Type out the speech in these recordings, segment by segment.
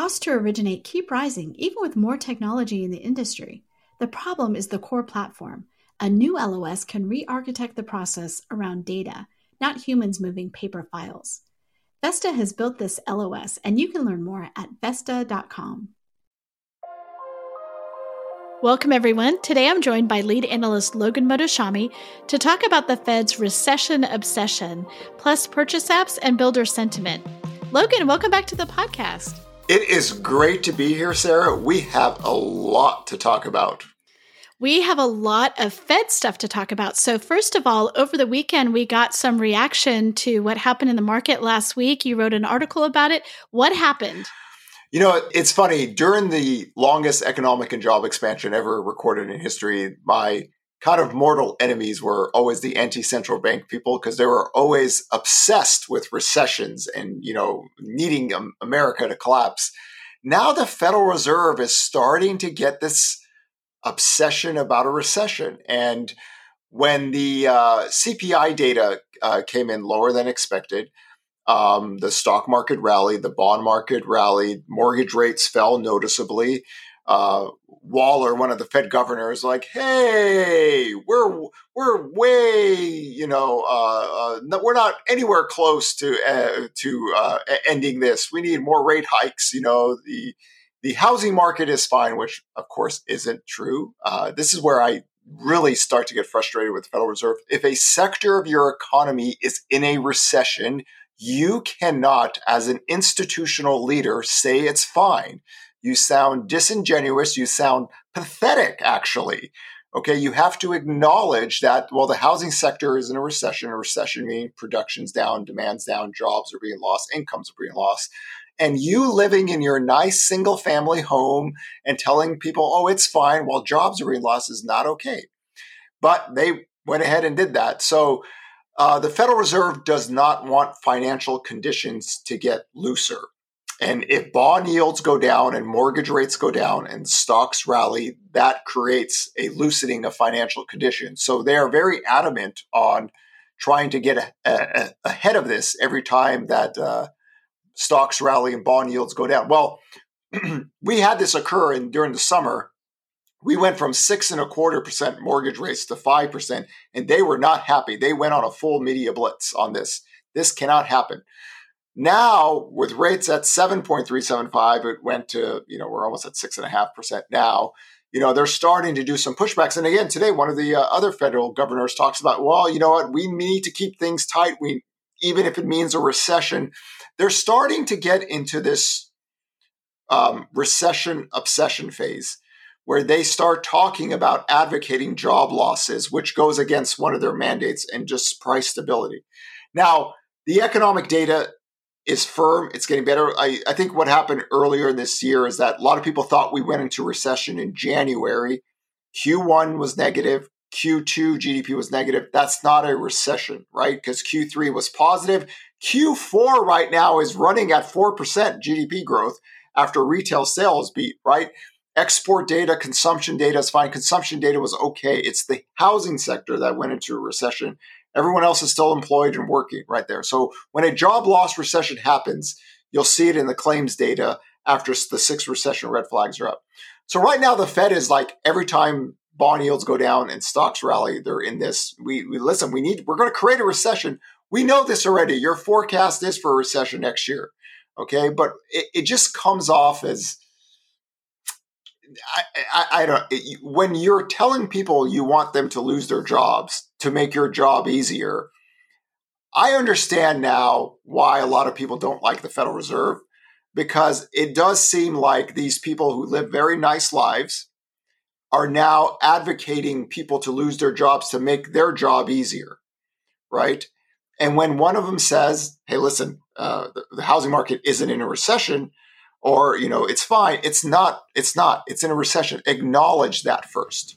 Costs to originate keep rising even with more technology in the industry. The problem is the core platform. A new LOS can re architect the process around data, not humans moving paper files. Vesta has built this LOS, and you can learn more at Vesta.com. Welcome, everyone. Today I'm joined by lead analyst Logan Mohtashami to talk about the Fed's recession obsession, plus purchase apps and builder sentiment. Logan, welcome back to the podcast. It is great to be here, Sarah. We have a lot to talk about. We have a lot of Fed stuff to talk about. So, first of all, over the weekend, we got some reaction to what happened in the market last week. You wrote an article about it. What happened? You know, it's funny. During the longest economic and job expansion ever recorded in history, my kind of mortal enemies were always the anti-central bank people because they were always obsessed with recessions and you know needing America to collapse. Now the Federal Reserve is starting to get this obsession about a recession. And when the uh, CPI data uh, came in lower than expected, um, the stock market rallied, the bond market rallied, mortgage rates fell noticeably. Uh, Waller, one of the Fed governors, like, "Hey, we're we're way, you know, uh, uh, we're not anywhere close to uh, to uh, ending this. We need more rate hikes. You know, the the housing market is fine, which of course isn't true. Uh, this is where I really start to get frustrated with the Federal Reserve. If a sector of your economy is in a recession, you cannot, as an institutional leader, say it's fine. You sound disingenuous. You sound pathetic, actually. Okay, you have to acknowledge that, well, the housing sector is in a recession. A recession meaning production's down, demand's down, jobs are being lost, incomes are being lost and you living in your nice single family home and telling people, oh, it's fine while jobs are being lost is not okay. But they went ahead and did that. So uh, the Federal Reserve does not want financial conditions to get looser. And if bond yields go down and mortgage rates go down and stocks rally, that creates a loosening of financial conditions. So they are very adamant on trying to get a, a, ahead of this every time that uh, stocks rally and bond yields go down. Well, we had this occur in during the summer. We went from six and a quarter percent mortgage rates to five percent, and they were not happy. They went on a full media blitz on this. This cannot happen. Now, with rates at 7.375, it went to, you know, we're almost at six and a half percent now. You know, they're starting to do some pushbacks. And again, today, one of the uh, other federal governors talks about, well, you know what, we need to keep things tight. We, even if it means a recession, they're starting to get into this um, recession obsession phase where they start talking about advocating job losses, which goes against one of their mandates and just price stability. Now, the economic data is firm. It's getting better. I, I, think what happened earlier this year is that a lot of people thought we went into recession in January. Q1 was negative. Q2 GDP was negative. That's not a recession, right? Because Q3 was positive. Q4 right now is running at 4% GDP growth after retail sales beat, right? Export data, consumption data is fine. Consumption data was okay. It's the housing sector that went into a recession. Everyone else is still employed and working right there. So when a job loss recession happens, you'll see it in the claims data after the six recession red flags are up. So right now, the Fed is like every time bond yields go down and stocks rally, they're in this. We, we listen, we need, we're going to create a recession. We know this already. Your forecast is for a recession next year. Okay. But it, it just comes off as, I, I, I don't, it, when you're telling people you want them to lose their jobs to make your job easier, I understand now why a lot of people don't like the Federal Reserve because it does seem like these people who live very nice lives are now advocating people to lose their jobs to make their job easier, right? And when one of them says, "Hey, listen, uh, the, the, housing market isn't in a recession," or you know, it's fine, it's not. It's not. It's in a recession. Acknowledge that first.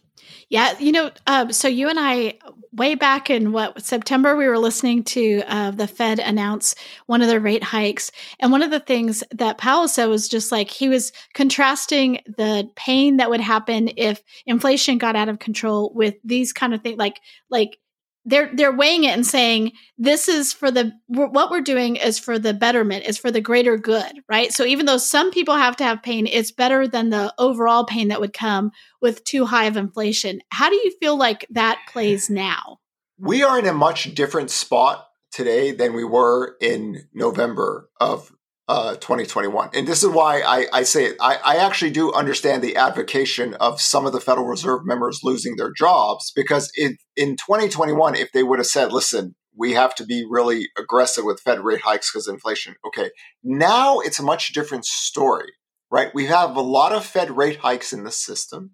Yeah, you know, um, so you and I, way back in what September, we were listening to uh, the Fed announce one of their rate hikes, and one of the things that Powell said was just like he was contrasting the pain that would happen if inflation got out of control with these kind of things, like like they're they're weighing it and saying this is for the what we're doing is for the betterment is for the greater good right? So even though some people have to have pain it's better than the overall pain that would come with too high of inflation. How do you feel like that plays now? We are in a much different spot today than we were in november of uh, 2021. And this is why I, I say it. I, I actually do understand the advocation of some of the Federal Reserve members losing their jobs because it, in 2021, if they would have said, listen, we have to be really aggressive with Fed rate hikes because inflation. Okay. Now it's a much different story, right? We have a lot of Fed rate hikes in the system,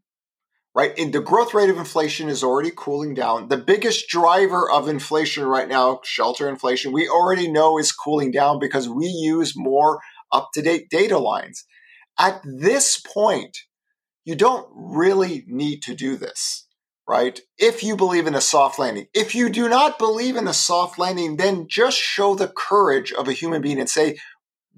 right? And the growth rate of inflation is already cooling down. The biggest driver of inflation right now, shelter inflation, we already know is cooling down because we use more up to date data lines. At this point, you don't really need to do this, right? If you believe in a soft landing. If you do not believe in a soft landing, then just show the courage of a human being and say,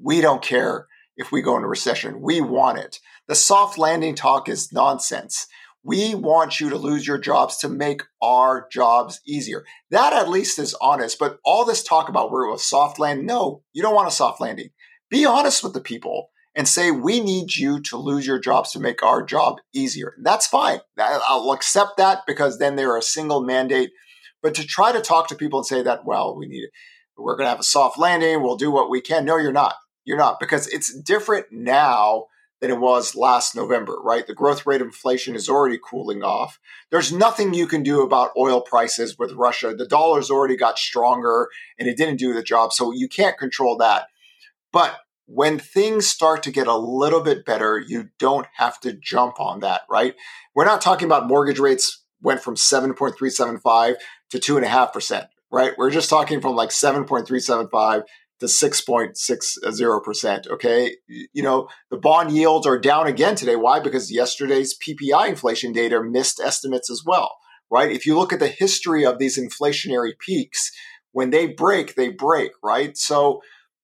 we don't care if we go into recession. We want it. The soft landing talk is nonsense. We want you to lose your jobs to make our jobs easier. That at least is honest. But all this talk about we're a soft land, no, you don't want a soft landing. Be honest with the people and say, we need you to lose your jobs to make our job easier. That's fine. I'll accept that because then they're a single mandate. But to try to talk to people and say that, well, we need it. We're going to have a soft landing. We'll do what we can. No, you're not. You're not because it's different now than it was last November, right? The growth rate of inflation is already cooling off. There's nothing you can do about oil prices with Russia. The dollar's already got stronger and it didn't do the job. So you can't control that. But when things start to get a little bit better, you don't have to jump on that, right? We're not talking about mortgage rates went from 7.375 to 2.5%, right? We're just talking from like 7.375 to 6.60%. Okay. You know, the bond yields are down again today. Why? Because yesterday's PPI inflation data missed estimates as well, right? If you look at the history of these inflationary peaks, when they break, they break, right? So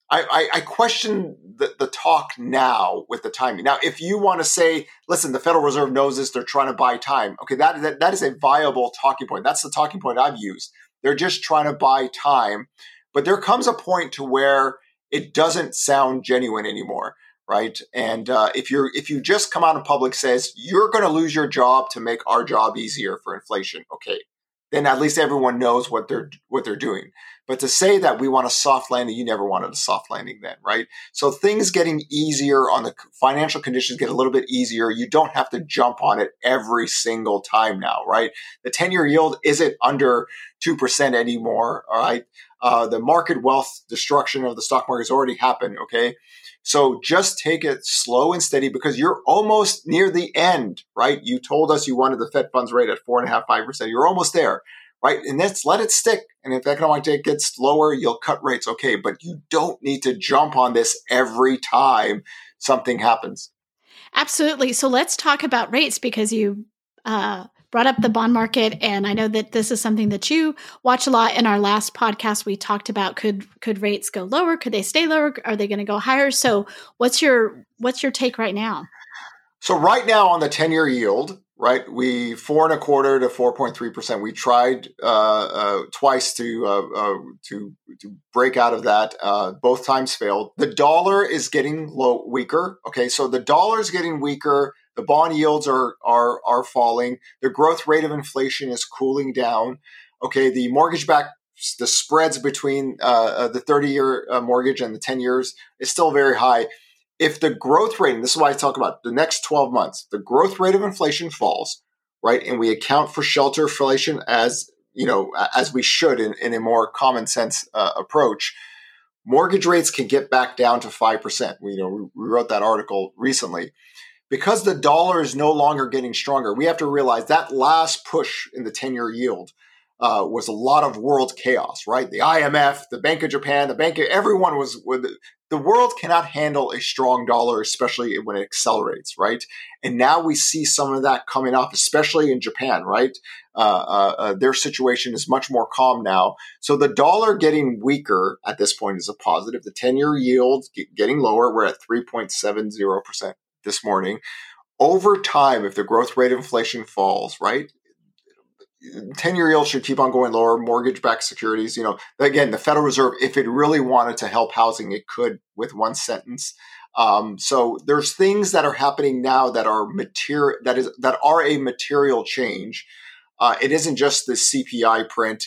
I, I, I question the, the talk now with the timing. Now, if you want to say, listen, the Federal Reserve knows this, they're trying to buy time. Okay, that, that, that is a viable talking point. That's the talking point I've used. They're just trying to buy time but there comes a point to where it doesn't sound genuine anymore, right? And uh, if you're if you just come out in public says you're going to lose your job to make our job easier for inflation, okay, then at least everyone knows what they're what they're doing. But to say that we want a soft landing, you never wanted a soft landing then, right? So things getting easier on the financial conditions get a little bit easier. You don't have to jump on it every single time now, right? The 10 year yield isn't under 2% anymore, all right? Uh, the market wealth destruction of the stock market has already happened. Okay. So just take it slow and steady because you're almost near the end, right? You told us you wanted the Fed funds rate at four and a half, five percent. You're almost there, right? And let's let it stick. And if economic data gets lower, you'll cut rates. Okay. But you don't need to jump on this every time something happens. Absolutely. So let's talk about rates because you uh, brought up the bond market and I know that this is something that you watch a lot. In our last podcast we talked about could could rates go lower? Could they stay lower? Are they going to go higher? So what's your what's your take right now? So right now on the 10 year yield right we four and a quarter to 4.3 percent. We tried uh, uh, twice to uh, uh, to to break out of that uh, both times failed. The dollar is getting low weaker okay? So the dollar is getting weaker the bond yields are are are falling. The growth rate of inflation is cooling down. Okay, the mortgage back the spreads between uh, uh the 30 year uh, mortgage and the 10 years is still very high. If the growth rate, and this is why I talk about the next 12 months, the growth rate of inflation falls, right, and we account for shelter inflation as you know as we should in, in a more common sense uh, approach, mortgage rates can get back down to five percent. We you know we wrote that article recently because the dollar is no longer getting stronger, we have to realize that last push in the 10 year yield uh, was a lot of world chaos, right? The IMF, the Bank of Japan, the Bank of everyone was with the world cannot handle a strong dollar, especially when it accelerates, right? And now we see some of that coming up, especially in Japan, right? Uh, uh, uh their situation is much more calm now. So the dollar getting weaker at this point is a positive. The 10 year yield getting lower. We're at 3.70% this morning. Over time, if the growth rate of inflation falls, right, 10 year yields should keep on going lower, mortgage backed securities. You know, again, the Federal Reserve, if it really wanted to help housing, it could with one sentence. Um, so there's things that are happening now that are material that is that are a material change. Uh, it isn't just the CPI print.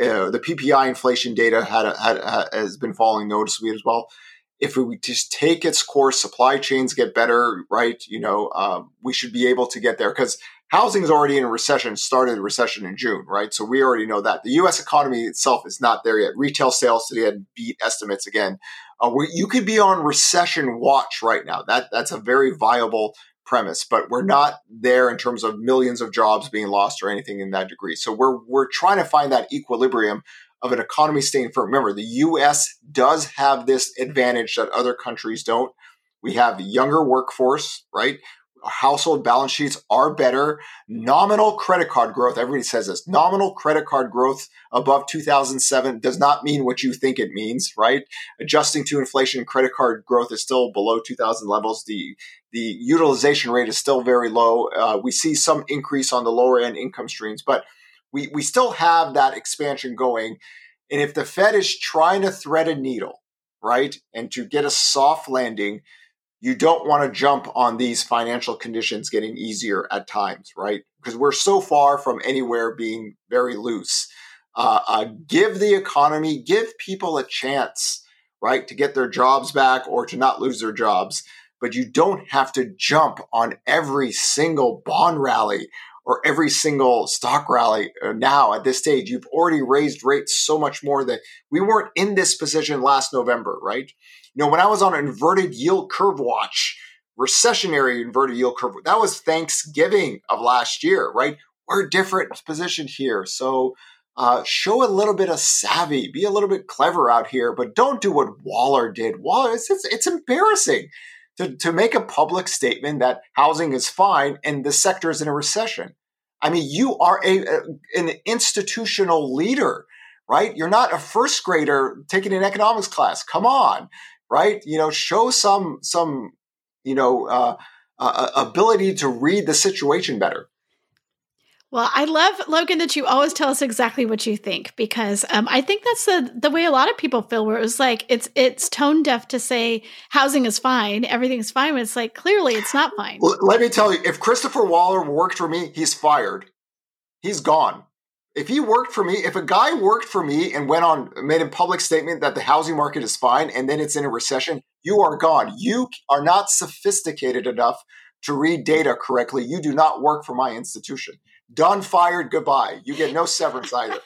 Uh, the PPI inflation data had, had, had, has been falling noticeably as well. If we just take its course, supply chains get better, right? You know, um, we should be able to get there because housing is already in a recession. Started a recession in June, right? So we already know that the U.S. economy itself is not there yet. Retail sales today had beat estimates again. Uh, you could be on recession watch right now. That that's a very viable premise, but we're not there in terms of millions of jobs being lost or anything in that degree. So we're we're trying to find that equilibrium of an economy staying firm. Remember, the U.S. does have this advantage that other countries don't. We have younger workforce, right? household balance sheets are better. Nominal credit card growth, everybody says this, nominal credit card growth above 2007 does not mean what you think it means, right? Adjusting to inflation, credit card growth is still below 2000 levels. The, the utilization rate is still very low. Uh, we see some increase on the lower end income streams, but we, we still have that expansion going. And if the Fed is trying to thread a needle, right, and to get a soft landing, you don't want to jump on these financial conditions getting easier at times, right? Because we're so far from anywhere being very loose. Uh, uh, give the economy, give people a chance, right, to get their jobs back or to not lose their jobs. But you don't have to jump on every single bond rally or every single stock rally uh, now at this stage. You've already raised rates so much more that we weren't in this position last November, right? You know, when I was on inverted yield curve watch, recessionary inverted yield curve, that was Thanksgiving of last year, right? We're a different positioned here. So uh, show a little bit of savvy, be a little bit clever out here, but don't do what Waller did. Waller, it's, it's, it's embarrassing to, to make a public statement that housing is fine and the sector is in a recession. I mean, you are a, a an institutional leader, right? You're not a first grader taking an economics class. Come on right? You know, show some some you know uh, uh, ability to read the situation better. Well, I love Logan that you always tell us exactly what you think because um, I think that's the the way a lot of people feel. Where it was like it's it's tone deaf to say housing is fine, everything's fine. But it's like clearly it's not fine. Let me tell you, if Christopher Waller worked for me, he's fired. He's gone if he worked for me, if a guy worked for me and went on, made a public statement that the housing market is fine and then it's in a recession, you are gone. You are not sophisticated enough to read data correctly. You do not work for my institution. Done, fired, goodbye. You get no severance either.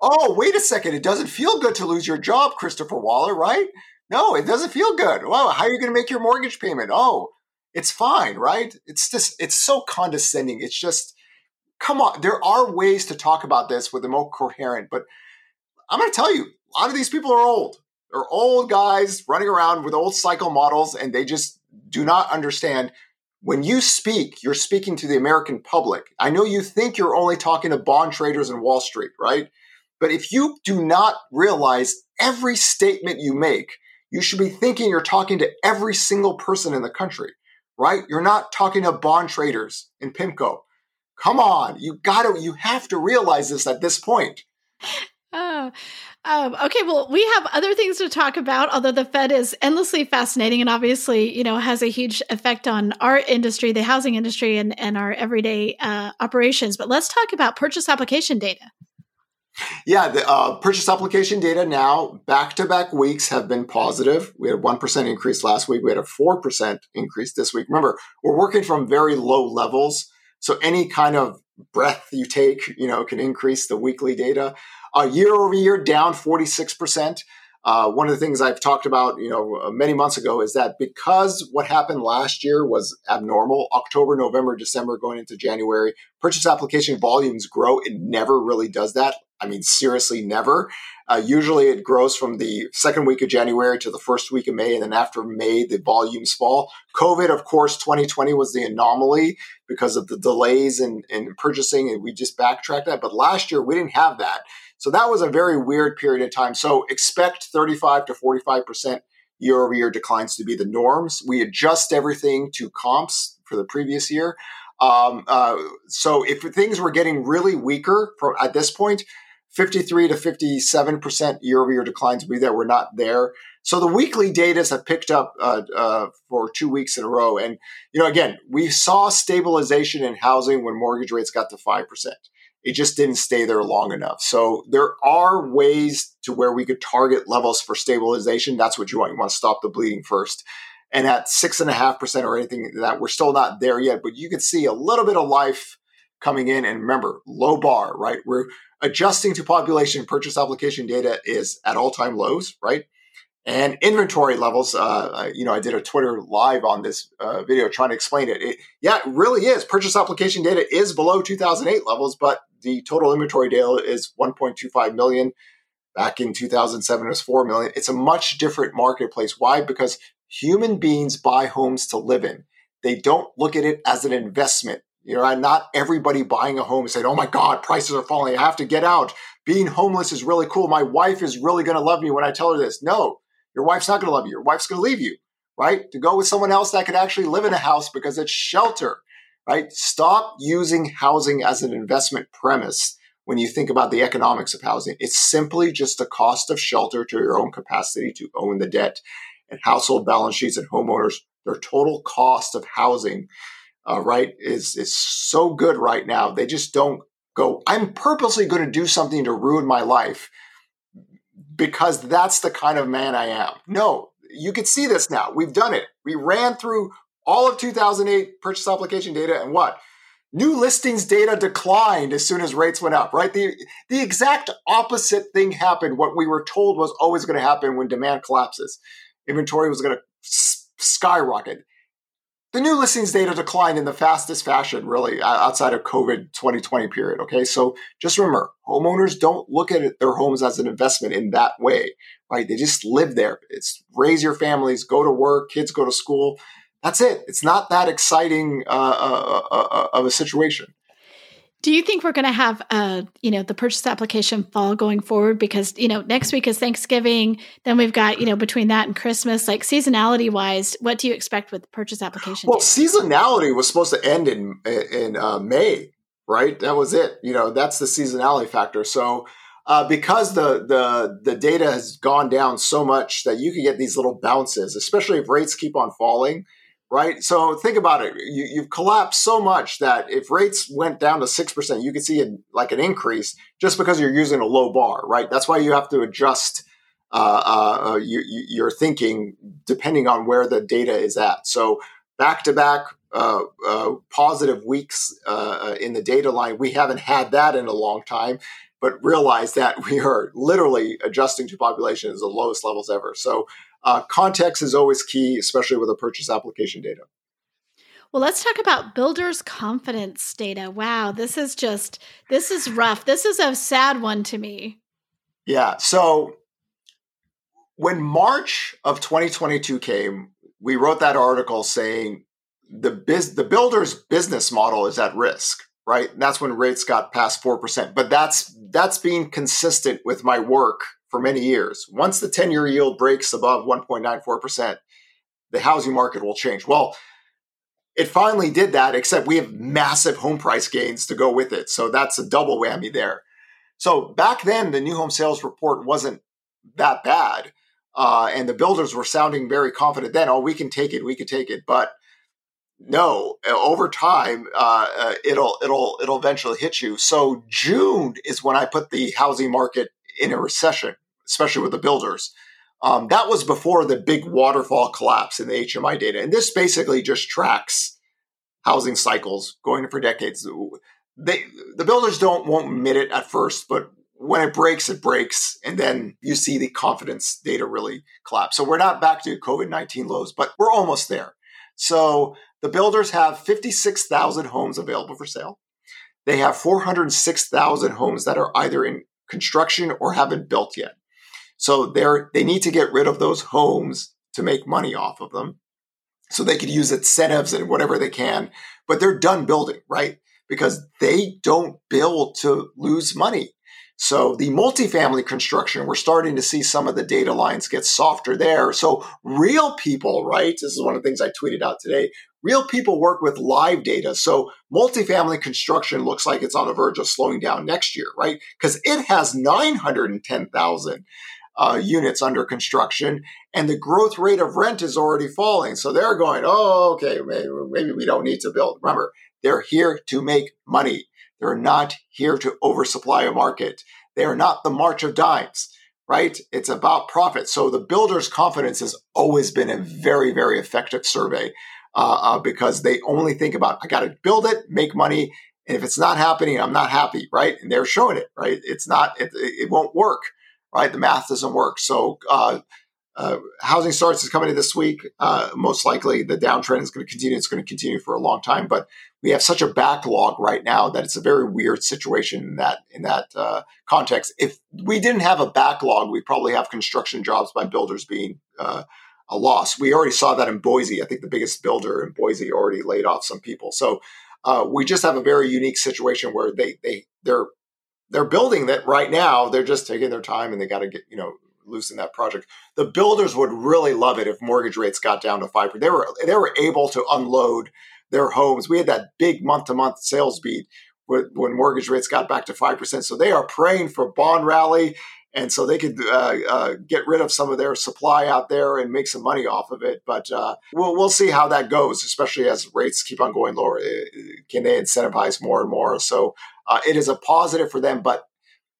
oh, wait a second. It doesn't feel good to lose your job, Christopher Waller, right? No, it doesn't feel good. Well, how are you going to make your mortgage payment? Oh, it's fine, right? It's just, it's so condescending. It's just, come on, there are ways to talk about this with the more coherent, but I'm going to tell you, a lot of these people are old. They're old guys running around with old cycle models, and they just do not understand. When you speak, you're speaking to the American public. I know you think you're only talking to bond traders in Wall Street, right? But if you do not realize every statement you make, you should be thinking you're talking to every single person in the country, right? You're not talking to bond traders in PIMCO. Come on, you gotta, you have to realize this at this point. Oh, um, okay. Well, we have other things to talk about, although the Fed is endlessly fascinating and obviously, you know, has a huge effect on our industry, the housing industry, and, and our everyday uh, operations. But let's talk about purchase application data. Yeah, the uh, purchase application data now back to back weeks have been positive. We had a 1% increase last week. We had a 4% increase this week. Remember, we're working from very low levels. So any kind of breath you take, you know, can increase the weekly data. Uh, year over year, down 46%. Uh, one of the things I've talked about, you know, uh, many months ago is that because what happened last year was abnormal, October, November, December, going into January, purchase application volumes grow. It never really does that. I mean, seriously, never. Uh, usually it grows from the second week of January to the first week of May, and then after May, the volumes fall. COVID, of course, 2020 was the anomaly because of the delays in, in purchasing, and we just backtracked that. But last year, we didn't have that. So that was a very weird period of time. So expect 35 to 45% year over year declines to be the norms. We adjust everything to comps for the previous year. Um, uh, so if things were getting really weaker for, at this point, 53 to 57% year over year declines would be there. We're not there. So the weekly data have picked up uh, uh, for two weeks in a row. And, you know, again, we saw stabilization in housing when mortgage rates got to 5%. It just didn't stay there long enough. So there are ways to where we could target levels for stabilization. That's what you want. You want to stop the bleeding first. And at six and a half percent or anything that we're still not there yet, but you can see a little bit of life coming in. And remember, low bar, right? We're adjusting to population purchase application data is at all time lows, right? And inventory levels, uh, you know, I did a Twitter live on this uh, video trying to explain it. it. Yeah, it really is. Purchase application data is below 2008 levels, but the total inventory data is 1.25 million. Back in 2007, it was 4 million. It's a much different marketplace. Why? Because human beings buy homes to live in. They don't look at it as an investment. You know, not everybody buying a home saying, "Oh my God, prices are falling. I have to get out. Being homeless is really cool. My wife is really going to love me when I tell her this." No, your wife's not going to love you. Your wife's going to leave you, right? To go with someone else that could actually live in a house because it's shelter, right? Stop using housing as an investment premise when you think about the economics of housing. It's simply just the cost of shelter to your own capacity to own the debt and household balance sheets and homeowners. Their total cost of housing uh, right, is is so good right now. They just don't go. I'm purposely going to do something to ruin my life because that's the kind of man I am. No, you can see this now. We've done it. We ran through all of 2008 purchase application data, and what? New listings data declined as soon as rates went up, right? The, the exact opposite thing happened. What we were told was always going to happen when demand collapses. Inventory was going to skyrocket the new listings data declined in the fastest fashion, really, outside of COVID 2020 period. Okay, so just remember, homeowners don't look at their homes as an investment in that way, right? They just live there. It's raise your families, go to work, kids go to school. That's it. It's not that exciting uh, uh, uh, uh of a situation. Do you think we're going to have, uh, you know, the purchase application fall going forward? Because you know, next week is Thanksgiving. Then we've got, you know, between that and Christmas, like seasonality wise, what do you expect with purchase application? Well, seasonality was supposed to end in in uh, May, right? That was it. You know, that's the seasonality factor. So. Uh, because the the the data has gone down so much that you can get these little bounces, especially if rates keep on falling right? So think about it. You, have collapsed so much that if rates went down to 6%, you could see a, like an increase just because you're using a low bar, right? That's why you have to adjust uh, uh, uh you, your thinking depending on where the data is at. So back to back uh, uh, positive weeks uh, in the data line, we haven't had that in a long time. But realize that we are literally adjusting to population as the lowest levels ever. So uh, context is always key, especially with a purchase application data. Well, let's talk about builders' confidence data. Wow, this is just, this is rough. This is a sad one to me. Yeah. So when March of 2022 came, we wrote that article saying the biz, the builder's business model is at risk, right? And that's when rates got past 4%. But that's that's being consistent with my work for many years. Once the 10 year yield breaks above 1.94%, the housing market will change. Well, it finally did that, except we have massive home price gains to go with it. So that's a double whammy there. So back then, the new home sales report wasn't that bad. Uh, and the builders were sounding very confident then. Oh, we can take it, we can take it. But no, over time, uh, uh, it'll it'll it'll eventually hit you. So June is when I put the housing market in a recession especially with the builders. Um, that was before the big waterfall collapse in the HMI data. And this basically just tracks housing cycles going for decades. They, the builders don't won't admit it at first, but when it breaks, it breaks. And then you see the confidence data really collapse. So we're not back to COVID 19 lows, but we're almost there. So the builders have 56,000 homes available for sale. They have 406,000 homes that are either in construction or haven't built yet. So they're, they need to get rid of those homes to make money off of them. So they could use incentives and whatever they can, but they're done building, right? Because they don't build to lose money. So the multifamily construction, we're starting to see some of the data lines get softer there. So real people, right? This is one of the things I tweeted out today. Real people work with live data. So multifamily construction looks like it's on the verge of slowing down next year, right? Because it has 910,000 uh, units under construction, and the growth rate of rent is already falling. So they're going, oh, okay, maybe, maybe we don't need to build. Remember, they're here to make money. They're not here to oversupply a market. They are not the march of dimes, right? It's about profit. So the builder's confidence has always been a very, very effective survey uh, uh, because they only think about, I got to build it, make money. And if it's not happening, I'm not happy, right? And they're showing it, right? It's not, it, it won't work, right? The math doesn't work. So, uh, uh, housing starts is coming in this week. Uh, most likely, the downtrend is going to continue. It's going to continue for a long time. But we have such a backlog right now that it's a very weird situation in that in that uh, context. If we didn't have a backlog, we probably have construction jobs by builders being uh, a loss. We already saw that in Boise. I think the biggest builder in Boise already laid off some people. So uh, we just have a very unique situation where they they they're they're building that right now. They're just taking their time and they got to get you know loosen that project. The builders would really love it if mortgage rates got down to five percent. They were they were able to unload their homes. We had that big month to month sales beat when mortgage rates got back to five percent. So they are praying for bond rally, and so they could uh, uh, get rid of some of their supply out there and make some money off of it. But uh, we'll we'll see how that goes, especially as rates keep on going lower. Can they incentivize more and more? So uh, it is a positive for them, but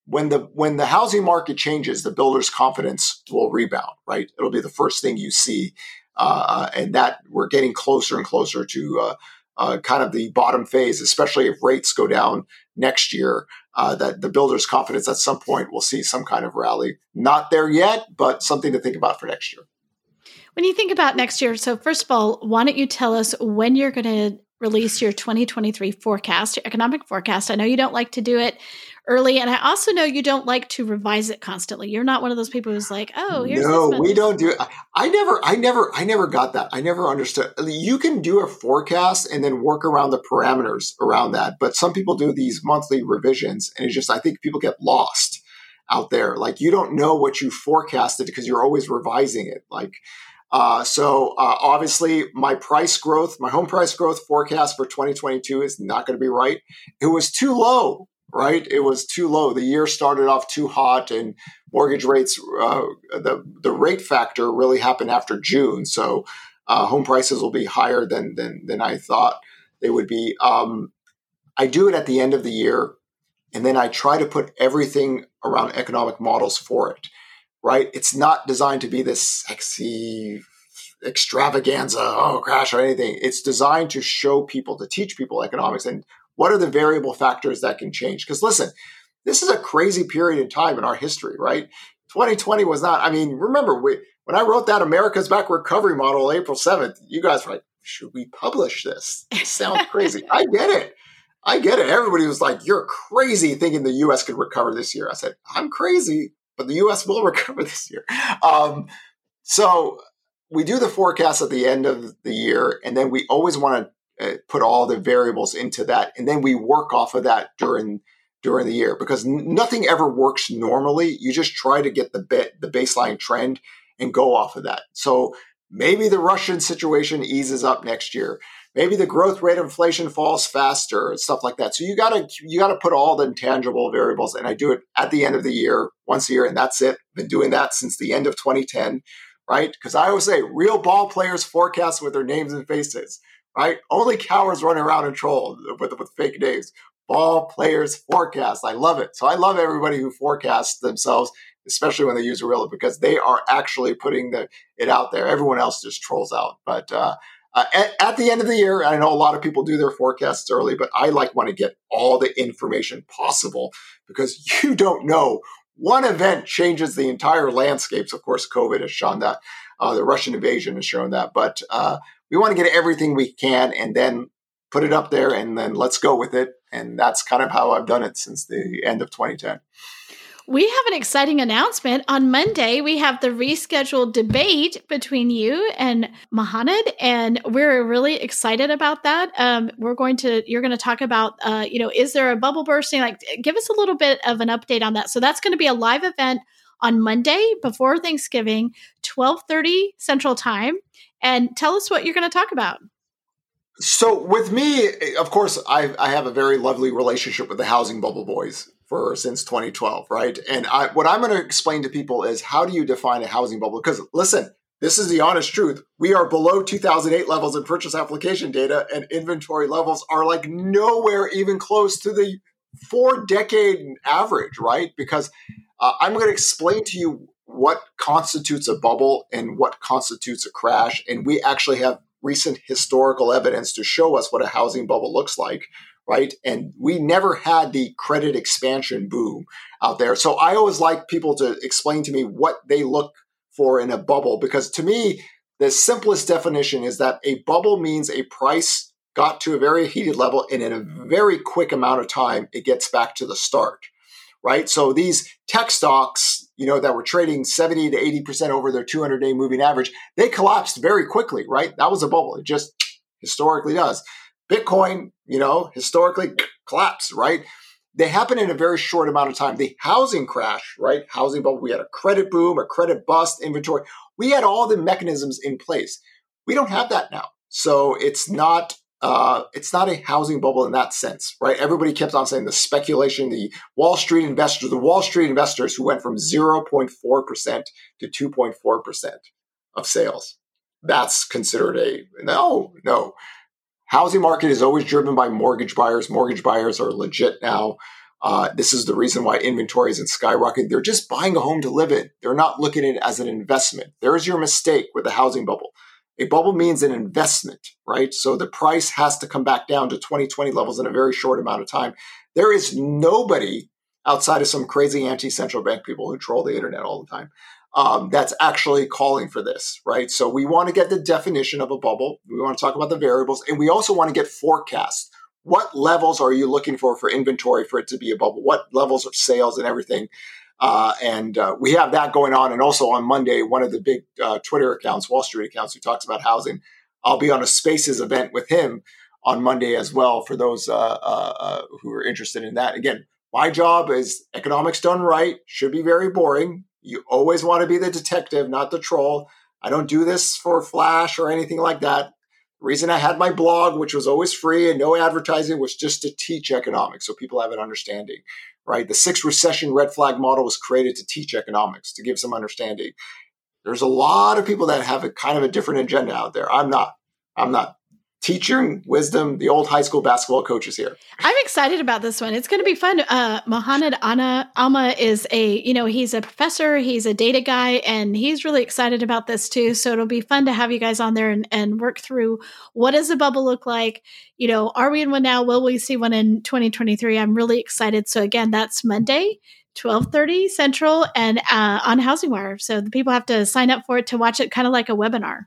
when the when the housing market changes, the builder's confidence will rebound. Right, it'll be the first thing you see, uh, uh, and that we're getting closer and closer to kind of the bottom phase, especially if rates go down next year. Uh, that the builder's confidence at some point will see some kind of rally. Not there yet, but something to think about for next year. When you think about next year, so first of all, why don't you tell us when you're going to release your 2023 forecast, your economic forecast? I know you don't like to do it early. And I also know you don't like to revise it constantly. You're not one of those people who's like, oh, here's no, we don't do it. I never, I never, I never got that. I never understood. You can do a forecast and then work around the parameters around that, but some people do these monthly revisions, and it's just I think people get lost out there. Like you don't know what you forecasted because you're always revising it. Like. Uh, so uh, obviously, my price growth, my home price growth forecast for 2022 is not going to be right. It was too low right? It was too low. The year started off too hot, and mortgage rates, uh, the the rate factor really happened after June. So uh, home prices will be higher than than than I thought they would be. Um, I do it at the end of the year, and then I try to put everything around economic models for it. Right? It's not designed to be this sexy extravaganza, oh crash or anything. It's designed to show people, to teach people economics and what are the variable factors that can change? Because listen, this is a crazy period in time in our history, right? 2020 was not, I mean, remember, we, when I wrote that America's Back Recovery Model April 7th, you guys were like, should we publish this? Sounds crazy. I get it. I get it. Everybody was like, you're crazy thinking the US could recover this year. I said, I'm crazy, but the US will recover this year. Um, so we do the forecast at the end of the year, and then we always want to uh, put all the variables into that, and then we work off of that during during the year because nothing ever works normally. You just try to get the bit the baseline trend and go off of that. So maybe the Russian situation eases up next year. Maybe the growth rate of inflation falls faster and stuff like that. So you gotta you gotta put all the intangible variables, and I do it at the end of the year, once a year, and that's it. Been doing that since the end of 2010, right? Because I always say real ball players forecast with their names and faces right? Only cowards run around and troll with, with fake names. Ball players forecast. I love it. So I love everybody who forecasts themselves, especially when they use real because they are actually putting the, it out there. Everyone else just trolls out. But uh, uh, at, at, the end of the year, I know a lot of people do their forecasts early, but I like want to get all the information possible because you don't know. One event changes the entire landscapes. Of course, COVID has shown that. Uh, the Russian invasion has shown that. But uh, we want to get everything we can and then put it up there and then let's go with it. And that's kind of how I've done it since the end of 2010. We have an exciting announcement. On Monday, we have the rescheduled debate between you and Mohanad, and we're really excited about that. Um, we're going to, you're going to talk about, uh, you know, is there a bubble bursting? Like, give us a little bit of an update on that. So that's going to be a live event on Monday before Thanksgiving, 1230 Central Time. And tell us what you're going to talk about. So with me, of course, I, I have a very lovely relationship with the housing bubble boys for since 2012, right? And I, what I'm going to explain to people is how do you define a housing bubble? Because listen, this is the honest truth. We are below 2008 levels in purchase application data, and inventory levels are like nowhere even close to the four decade average, right? Because uh, I'm going to explain to you what constitutes a bubble and what constitutes a crash. And we actually have recent historical evidence to show us what a housing bubble looks like, right? And we never had the credit expansion boom out there. So I always like people to explain to me what they look for in a bubble because to me, the simplest definition is that a bubble means a price got to a very heated level and in a very quick amount of time it gets back to the start right so these tech stocks you know, that were trading 70 to 80% over their 200 day moving average, they collapsed very quickly, right? That was a bubble. It just historically does. Bitcoin, you know, historically collapsed, right? They happen in a very short amount of time. The housing crash, right? Housing bubble, we had a credit boom, a credit bust, inventory. We had all the mechanisms in place. We don't have that now. So it's not uh, it's not a housing bubble in that sense, right? Everybody kept on saying the speculation, the Wall Street investors, the Wall Street investors who went from 0.4% to 2.4% of sales. That's considered a no, no. Housing market is always driven by mortgage buyers. Mortgage buyers are legit now. Uh, this is the reason why inventory is in skyrocket. They're just buying a home to live in. They're not looking at it as an investment. There's your mistake with the housing bubble. A bubble means an investment, right? So the price has to come back down to 2020 levels in a very short amount of time. There is nobody outside of some crazy anti central bank people who troll the internet all the time um, that's actually calling for this, right? So we want to get the definition of a bubble. We want to talk about the variables, and we also want to get forecasts. What levels are you looking for for inventory for it to be a bubble? What levels of sales and everything? Uh, and uh, we have that going on. And also on Monday, one of the big uh, Twitter accounts, Wall Street accounts, who talks about housing, I'll be on a Spaces event with him on Monday as well for those uh, uh, uh, who are interested in that. Again, my job is economics done right, should be very boring. You always want to be the detective, not the troll. I don't do this for flash or anything like that. The reason I had my blog, which was always free and no advertising, was just to teach economics so people have an understanding right? The six recession red flag model was created to teach economics, to give some understanding. There's a lot of people that have a kind of a different agenda out there. I'm not. I'm not teaching wisdom, the old high school basketball coaches here. I'm excited about this one. It's going to be fun. Uh, Mohanad Anna Alma is a, you know, he's a professor, he's a data guy, and he's really excited about this too. So it'll be fun to have you guys on there and, and work through what does a bubble look like? You know, are we in one now? Will we see one in 2023? I'm really excited. So again, that's Monday. 12:30 Central and uh, on Housing Wire. So the people have to sign up for it to watch it kind of like a webinar.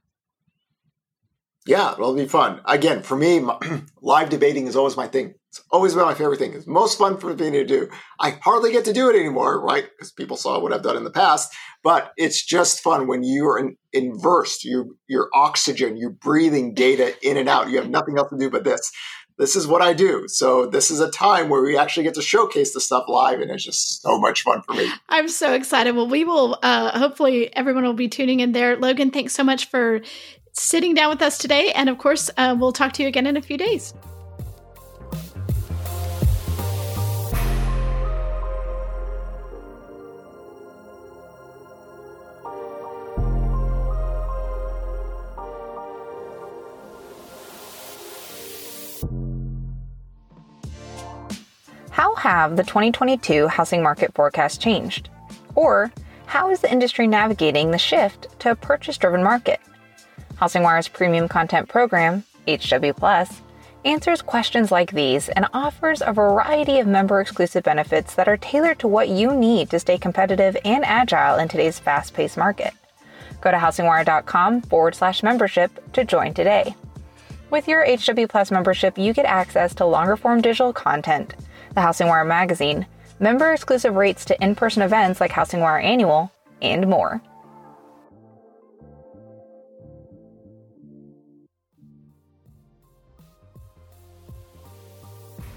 Yeah, it'll be fun. Again, for me, my, live debating is always my thing. It's always been my favorite thing. It's most fun for me to do. I hardly get to do it anymore, right? Because people saw what I've done in the past. But it's just fun when you're in, inversed. You, you're oxygen. You're breathing data in and out. You have nothing else to do but this. This is what I do. So this is a time where we actually get to showcase the stuff live, and it's just so much fun for me. I'm so excited. Well, we will. Uh, hopefully, everyone will be tuning in there. Logan, thanks so much for sitting down with us today. And of course, uh, we'll talk to you again in a few days. How have the 2022 housing market forecasts changed? Or how is the industry navigating the shift to a purchase driven market? HousingWire's premium content program, HW Plus, answers questions like these and offers a variety of member exclusive benefits that are tailored to what you need to stay competitive and agile in today's fast paced market. Go to housingwire.com forward slash membership to join today. With your HW Plus membership, you get access to longer form digital content, the HousingWire magazine, member exclusive rates to in person events like HousingWire Annual, and more.